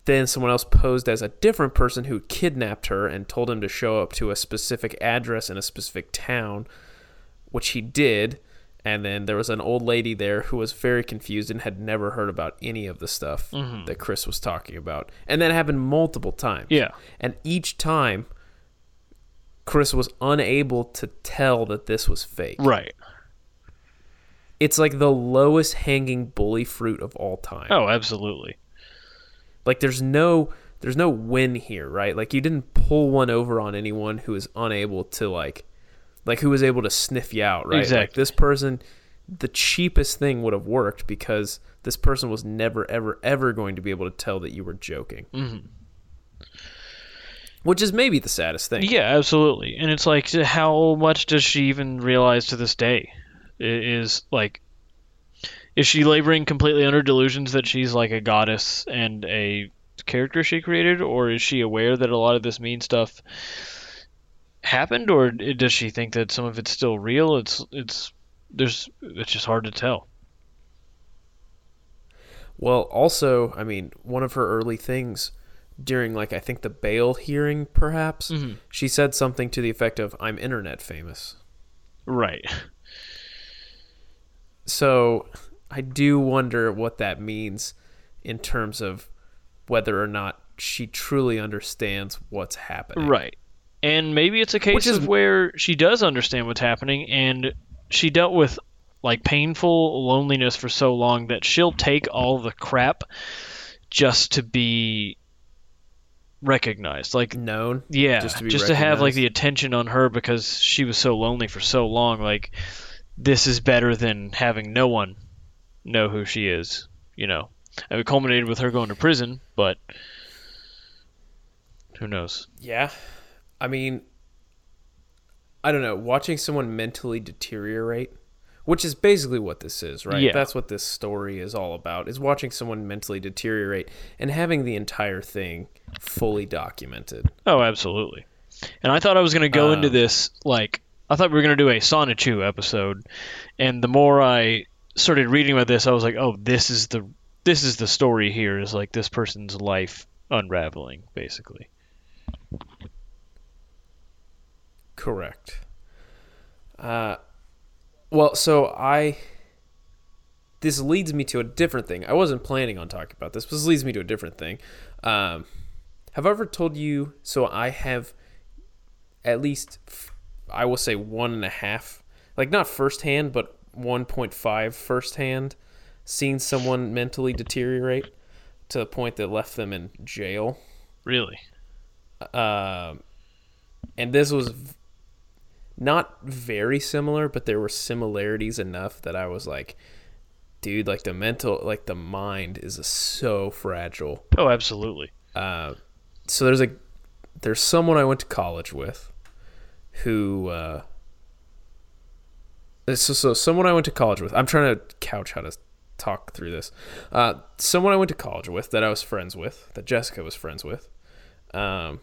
Then someone else posed as a different person who kidnapped her and told him to show up to a specific address in a specific town, which he did. And then there was an old lady there who was very confused and had never heard about any of the stuff mm-hmm. that Chris was talking about. And that happened multiple times. Yeah. And each time, Chris was unable to tell that this was fake. Right. It's like the lowest hanging bully fruit of all time. Oh, absolutely. Like there's no there's no win here, right? Like you didn't pull one over on anyone who is unable to like like who was able to sniff you out, right? Like Exactly. this person the cheapest thing would have worked because this person was never ever ever going to be able to tell that you were joking. Mm-hmm. Which is maybe the saddest thing. Yeah, absolutely. And it's like, how much does she even realize to this day? I- Is like, is she laboring completely under delusions that she's like a goddess and a character she created, or is she aware that a lot of this mean stuff happened, or does she think that some of it's still real? It's it's there's it's just hard to tell. Well, also, I mean, one of her early things during, like, I think the bail hearing, perhaps, mm-hmm. she said something to the effect of, I'm internet famous. Right. So I do wonder what that means in terms of whether or not she truly understands what's happening. Right. And maybe it's a case Which is- of where she does understand what's happening and she dealt with like painful loneliness for so long that she'll take all the crap just to be recognized. Like Known. yeah, Just just to to, have like the attention on her because she was so lonely for so long like this is better than having no one know who she is, you know. And it culminated with her going to prison, but who knows? Yeah. I mean, I don't know. Watching someone mentally deteriorate, which is basically what this is, right? Yeah. That's what this story is all about, is watching someone mentally deteriorate and having the entire thing fully documented. Oh, absolutely. And I thought I was going to go into Um, this like I thought we were going to do a Sonichu episode, and the more I started reading about this, I was like, oh, this is the this is the story here is like this person's life unraveling, basically. Correct. Uh, well, so I. This leads me to a different thing. I wasn't planning on talking about this, but this leads me to a different thing. Um, have I ever told you? So I have at least, I will say one and a half, like not firsthand, but 1.5 firsthand, seen someone mentally deteriorate to the point that left them in jail. Really? Um, and this was not very similar, but there were similarities enough that I was like, dude, like the mental, like the mind is so fragile. Oh, absolutely. Uh, so there's a there's someone I went to college with who uh, so, so someone I went to college with. I'm trying to couch how to talk through this. Uh, someone I went to college with that I was friends with, that Jessica was friends with. Um,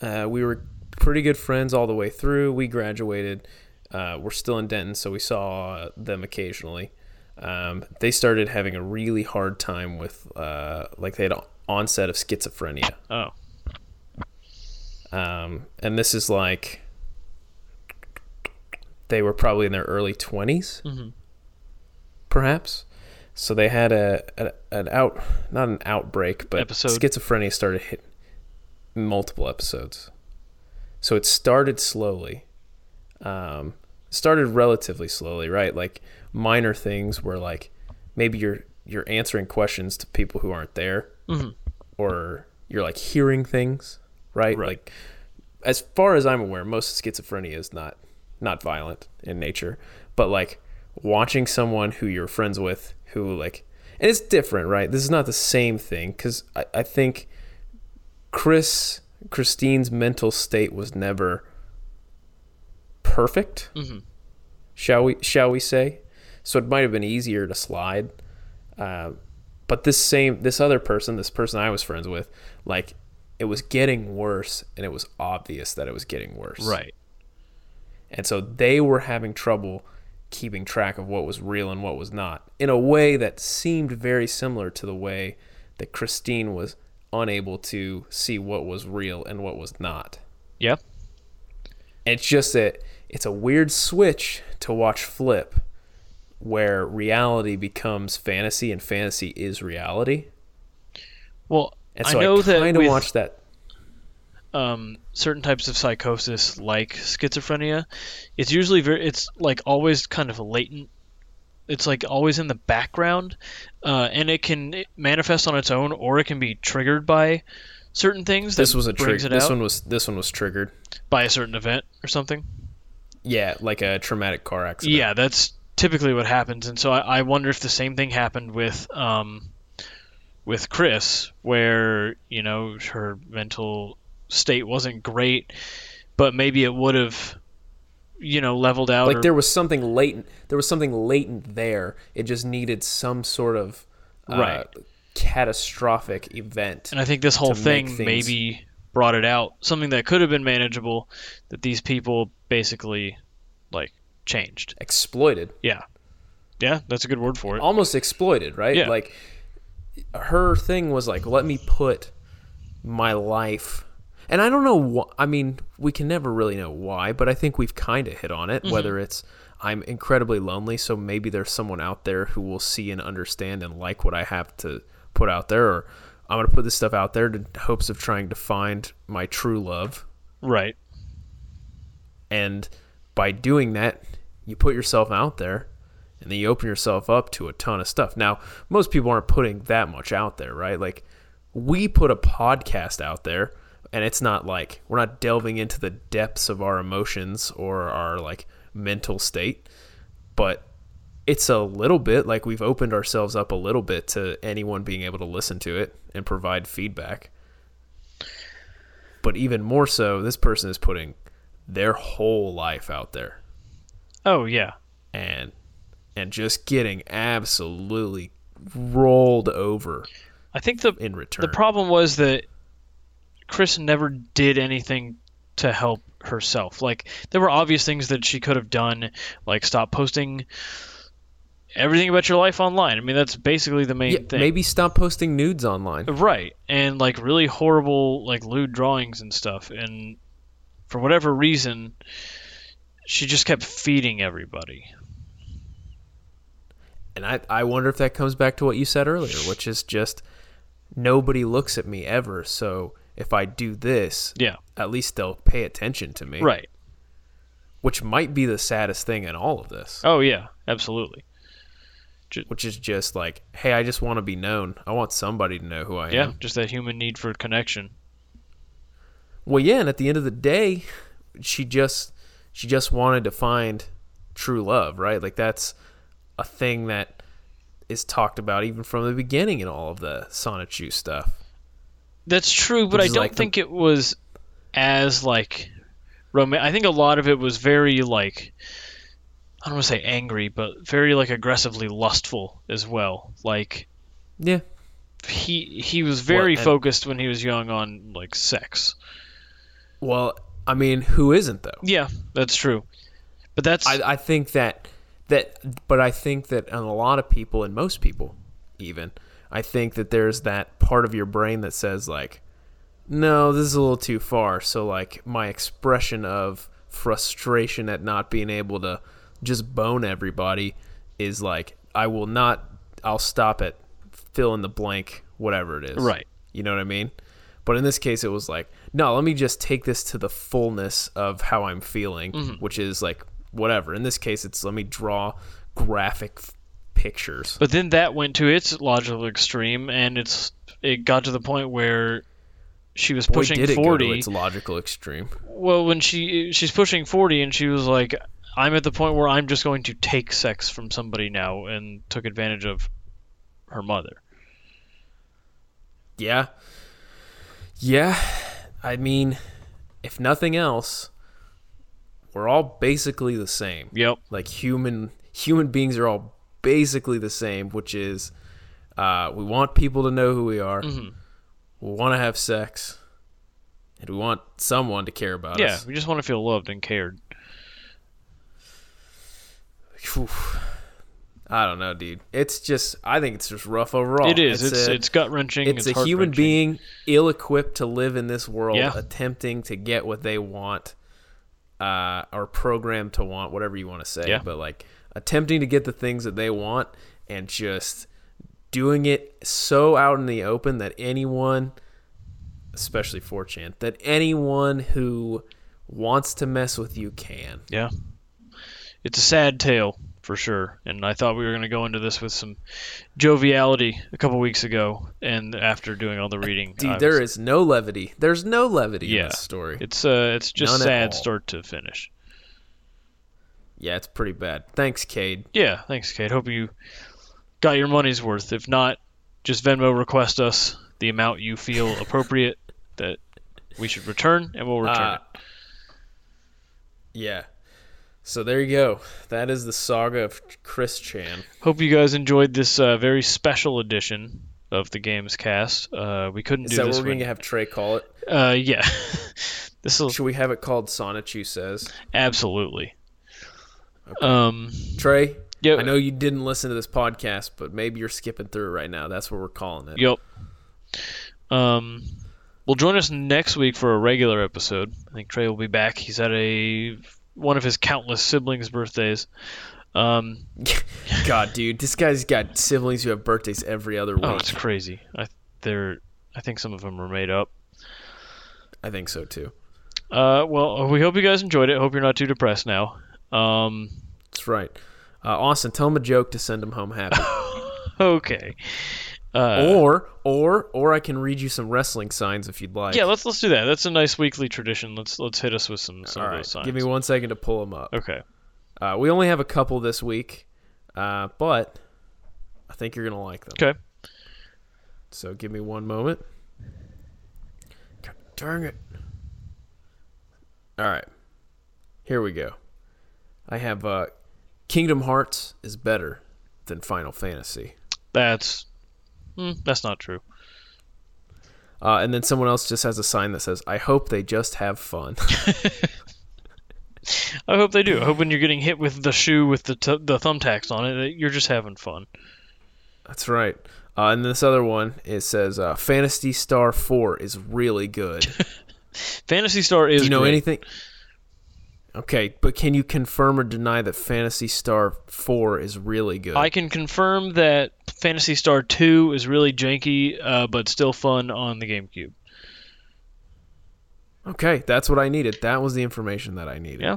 uh, we were pretty good friends all the way through. We graduated. Uh, we're still in Denton, so we saw them occasionally. Um, they started having a really hard time with, uh, like, they had onset of schizophrenia. Oh, Um, and this is like they were probably in their early 20s, perhaps. So they had a, a an out not an outbreak, but Episode. schizophrenia started hit multiple episodes. So it started slowly. Um, started relatively slowly, right? Like minor things where like maybe you're you're answering questions to people who aren't there, or you're like hearing things, right? Right. Like as far as I'm aware, most schizophrenia is not not violent in nature, but like watching someone who you're friends with who like and it's different, right? This is not the same thing because I, I think Chris Christine's mental state was never perfect. Shall we shall we say? So it might have been easier to slide. Uh, but this same this other person, this person I was friends with, like it was getting worse and it was obvious that it was getting worse. Right. And so they were having trouble keeping track of what was real and what was not in a way that seemed very similar to the way that Christine was unable to see what was real and what was not. Yeah. It's just that it's a weird switch to watch flip where reality becomes fantasy and fantasy is reality. Well, And so I I, know that kind of with watched that. um, certain types of psychosis, like schizophrenia, it's usually very. It's like always kind of latent. It's like always in the background, uh, and it can manifest on its own, or it can be triggered by certain things. That This was a trigger. This out one was this one was triggered. by a certain event or something. Yeah, like a traumatic car accident. Yeah, that's typically what happens, and so I, I wonder if the same thing happened with um, with Chris, where you know her mental state wasn't great, but maybe it would have, you know, leveled out. like or- there was something latent there was something latent there it just needed some sort of uh, Right. catastrophic event and I think this whole thing maybe brought it out. Something that could have been manageable, that these people basically like changed. exploited Yeah, yeah, that's a good word for it. almost exploited right Yeah. like her thing was like let me put my life and i don't know wh- i mean we can never really know why but i think we've kind of hit on it Mm-hmm. whether it's i'm incredibly lonely so maybe there's someone out there who will see and understand and like what i have to put out there or i'm going to put this stuff out there in hopes of trying to find my true love Right. And by doing that, you put yourself out there and then you open yourself up to a ton of stuff. Now, most people aren't putting that much out there, right? Like we put a podcast out there and it's not like we're not delving into the depths of our emotions or our like mental state, but it's a little bit like we've opened ourselves up a little bit to anyone being able to listen to it and provide feedback. But even more so, this person is putting their whole life out there Oh yeah. and and just getting absolutely rolled over I think the in return. the problem was that Chris never did anything to help herself. Like there were obvious things that she could have done, like stop posting everything about your life online. I mean, that's basically the main yeah, thing. maybe stop posting nudes online. Right. And like really horrible like lewd drawings and stuff and for whatever reason she just kept feeding everybody. And I, I wonder if that comes back to what you said earlier, which is just nobody looks at me ever. So if I do this, Yeah. at least they'll pay attention to me. Right. Which might be the saddest thing in all of this. Oh yeah, absolutely. Which is just like, hey, I just want to be known. I want somebody to know who I Yeah, am. Yeah, just that human need for connection. Well, yeah, and at the end of the day, she just she just wanted to find true love, right? Like that's a thing that is talked about even from the beginning in all of the Sonichu stuff. That's true, but I don't like the- think it was as like romantic. I think a lot of it was very like I don't want to say angry, but very like aggressively lustful as well. Like Yeah. he he was very Well, focused when he was young on like sex. Well, I mean, who isn't though? Yeah, that's true. But that's I, I think that that, but I think that in a lot of people, and most people, even, I think that there's that part of your brain that says like, no, this is a little too far. So like my expression of frustration at not being able to just bone everybody is like I will not. I'll stop at fill in the blank, whatever it is. right. You know what I mean? But in this case, it was like, no, let me just take this to the fullness of how I'm feeling, mm-hmm. which is like whatever. In this case, it's let me draw graphic pictures. But then that went to its logical extreme, and it's it got to the point where she was Boy, pushing did it go forty. to its logical extreme. Well, when she she's pushing 40 and she was like I'm at the point where I'm just going to take sex from somebody now and took advantage of her mother. Yeah. Yeah. I mean, if nothing else, we're all basically the same. Yep. Like human human beings are all basically the same, which is uh, we want people to know who we are. Mhm. We want to have sex. and we want someone to care about Yeah, us. Yeah, we just want to feel loved and cared. I don't know, dude. It's just I think it's just rough overall. it is. It's a- it's, gut wrenching. it's, It's, a human being ill-equipped to live in this world, Yeah. attempting to get what they want, uh, or programmed to want, whatever you want to say. Yeah. But like attempting to get the things that they want and just doing it so out in the open that anyone, especially 4chan, that anyone who wants to mess with you can. Yeah. It's a sad tale for sure. And I thought we were going to go into this with some joviality a couple weeks ago, and after doing all the reading, Dude, was- is no levity. There's no levity Yeah. in this story. It's uh, it's just None sad start to finish. Yeah, it's pretty bad. Thanks, Cade. Yeah, thanks, Cade. Hope you got your money's worth. If not, just Venmo request us the amount you feel appropriate that we should return, and we'll return Uh, it. Yeah. So there you go. That is the saga of Chris Chan. Hope you guys enjoyed this uh, very special edition of the Games Cast. Uh, we couldn't Is do that what this we're gonna have Trey call it? Uh, yeah, this will Should we have it called Sonichu Says? absolutely. Um, Trey, yeah, I know you didn't listen to this podcast, but maybe you're skipping through it right now. That's what we're calling it. Yep. Um, well, join us next week for a regular episode. I think Trey will be back. He's at a one of his countless siblings' birthdays. Um, God, dude, this guy's got siblings who have birthdays every other week. oh, it's crazy. I they're I think some of them are made up. I think so too. Uh, well, we hope you guys enjoyed it. Hope you're not too depressed now. Um, That's right. Uh, Austin, tell him a joke to send him home happy. okay. Uh, or, or, or I can read you some wrestling signs if you'd like. yeah, let's let's do that. That's a nice weekly tradition. Let's let's hit us with some some All right. signs. Give me one second to pull them up. Okay. Uh, we only have a couple this week, uh, but I think you're gonna like them. Okay. So give me one moment. God dang it. All right. Here we go. I have uh, Kingdom Hearts is better than Final Fantasy. That's hmm, that's not true. Uh, and then someone else just has a sign that says, I hope they just have fun. I hope they do. I hope when you're getting hit with the shoe with the t- the thumbtacks on it, you're just having fun. That's right. Uh, and this other one, it says, uh, Phantasy Star 4 is really good. Phantasy Star is. Do you know great. anything? Okay, but can you confirm or deny that Phantasy Star 4 is really good? I can confirm that Phantasy Star 2 is really janky, uh, but still fun on the GameCube. okay, that's what I needed. That was the information that I needed. Yeah.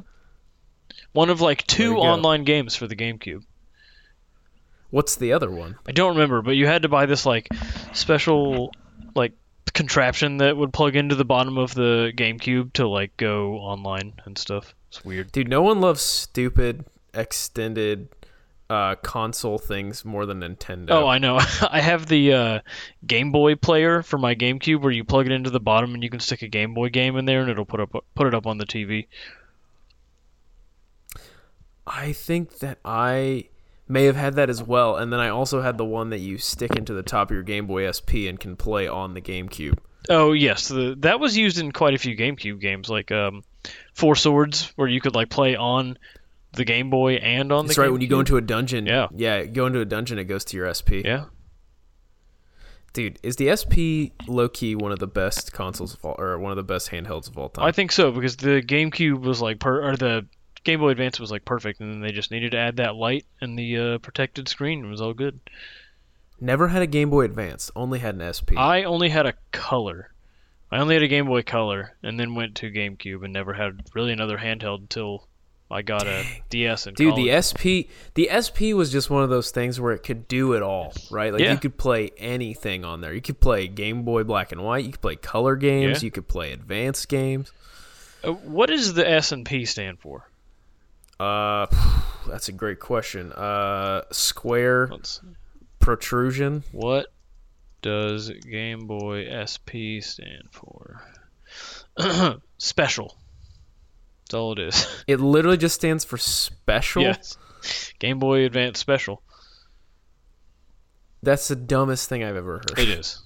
One of like two online games for the GameCube. What's the other one? I don't remember, but you had to buy this like special like contraption that would plug into the bottom of the GameCube to like go online and stuff. It's weird. Dude, no one loves stupid extended uh, console things more than Nintendo. Oh, I know. I have the uh, Game Boy player for my GameCube where you plug it into the bottom and you can stick a Game Boy game in there and it'll put up put it up on the TV. I think that I may have had that as well, and then I also had the one that you stick into the top of your Game Boy SP and can play on the GameCube. Oh yes, the, that was used in quite a few GameCube games, like um, Four Swords, where you could like play on the Game Boy and on That's the. right. When you go into a dungeon, Yeah. yeah, go into a dungeon, it goes to your SP. yeah, Dude, is the SP low key one of the best consoles of all, or one of the best handhelds of all time? I think so because the GameCube was like per or the Game Boy Advance was like perfect, and then they just needed to add that light and the uh, protected screen. It was all good. Never had a Game Boy Advance. Only had an SP. I only had a color. I only had a Game Boy Color, and then went to GameCube, and never had really another handheld until I got a DS and Dude, the SP, the SP was just one of those things where it could do it all, right? Like Yeah. you could play anything on there. You could play Game Boy Black and White. You could play color games. Yeah. You could play advanced games. Uh, what does the S and P stand for? Uh, that's a great question. Uh, square protrusion. What does Game Boy SP stand for? Special. That's all it is. It literally just stands for special. yes. Game Boy Advance Special. That's the dumbest thing I've ever heard. It is.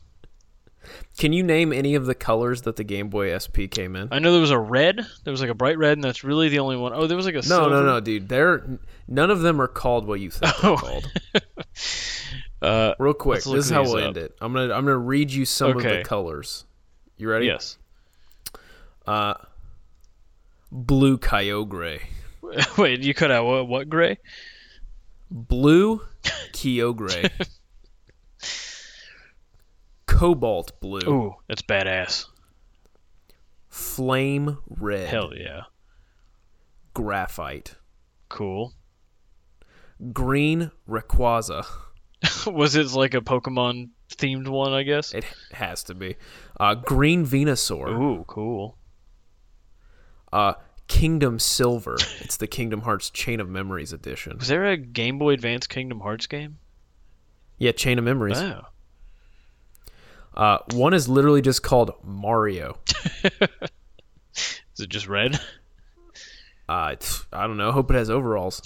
Can you name any of the colors that the Game Boy SP came in? I know there was a red. There was like a bright red, and that's really the only one. Oh, there was like a No, silver. no, no, dude. They're none of them are called what you think they're Oh. called. Uh, Real quick, this is how we'll up. end it. I'm gonna I'm gonna read you some of the colors. You ready? yes. Uh, blue Kyogre, Wait, you cut out what? What gray? blue Kyogre, cobalt blue, Ooh, that's badass. flame red, Hell yeah. graphite, Cool. green Rayquaza. was it like a Pokemon themed one? I guess. It has to be. Uh, green Venusaur. Ooh, cool. Uh, Kingdom Silver. It's the Kingdom Hearts Chain of Memories edition. Was there a Game Boy Advance Kingdom Hearts game? Yeah, Chain of Memories. Oh. Uh, one is literally just called Mario. Is it just red? Uh, I don't know. Hope it has overalls.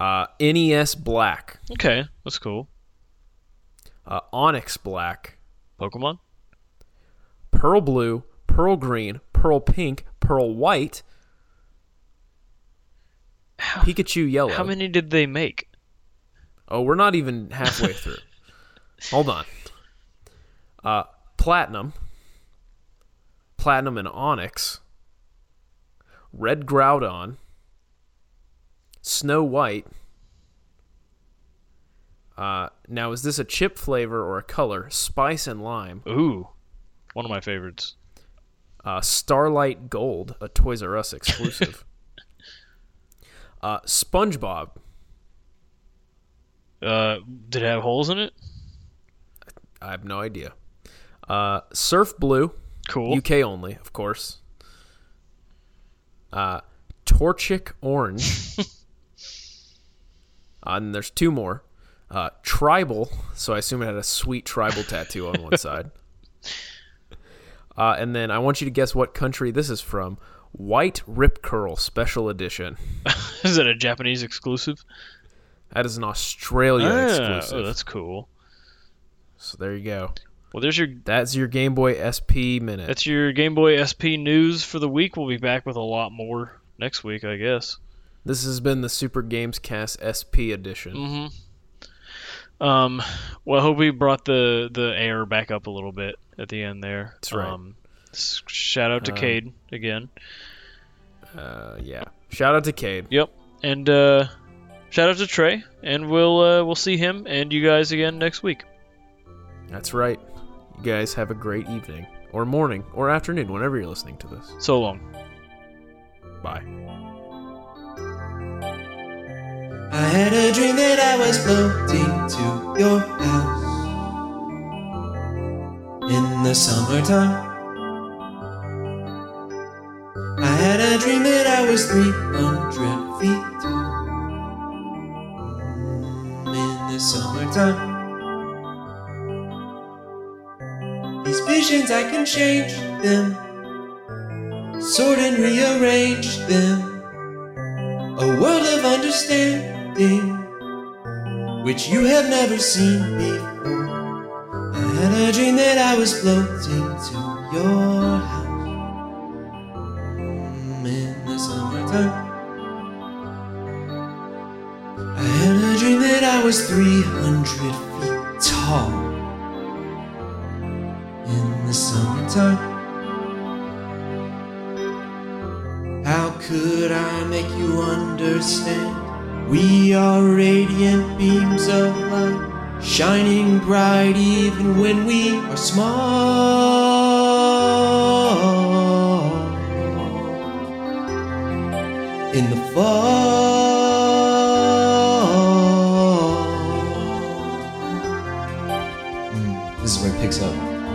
Uh, NES Black. Okay, that's cool. Uh, Onyx Black. Pokemon? Pearl Blue. Pearl Green. Pearl Pink. Pearl White. Pikachu Yellow. How many did they make? Oh, we're not even halfway through. Hold on. Uh, platinum, platinum and onyx, red Groudon, Snow White. Uh, now, is this a chip flavor or a color? Spice and lime. Ooh, one of my favorites. Uh, Starlight Gold, a Toys R Us exclusive. uh, SpongeBob. Uh, did it have holes in it? I have no idea. Uh, Surf Blue. Cool. UK only, of course. Uh, Torchic Orange. uh, and there's two more. Uh, tribal, so I assume it had a sweet tribal tattoo on one side. Uh, and then I want you to guess what country this is from. White Rip Curl Special Edition. Is it a Japanese exclusive? That is an Australia Ah, exclusive. Oh, that's cool. So there you go. Well, there's your That's your Game Boy SP minute. that's your Game Boy SP news for the week. We'll be back with a lot more next week, I guess. this has been the Super Games Cast SP edition. Mm-hmm. Um, well, I hope we brought the the air back up a little bit at the end there. That's right. Um, shout out to Um, Cade again. Uh, yeah. Shout out to Cade. Yep, and uh, shout out to Trey, and we'll uh, we'll see him and you guys again next week. That's right. You guys have a great evening, or morning, or afternoon, whenever you're listening to this. So long. Bye. I had a dream that I was floating to your house in the summertime. I had a dream that I was 300 feet tall in the summertime. Visions, I can change them, sort and rearrange them a world of understanding which you have never seen before. I had a dream that I was floating to your house Mm, in the summertime. I had a dream that I was 300 feet tall in the summertime. How could I make you understand? We are radiant beams of light, shining bright even when we are small. In the fall. Mm, this is where it picks up.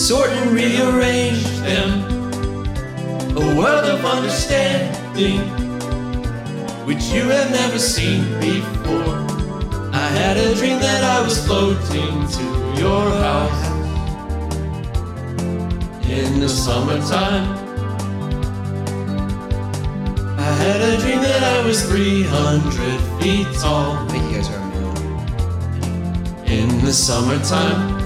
sort and rearrange them. A world of understanding, which you have never seen before. I had a dream that I was floating to your house in the summertime. I had a dream that I was 300 feet tall I think you guys are in the summertime.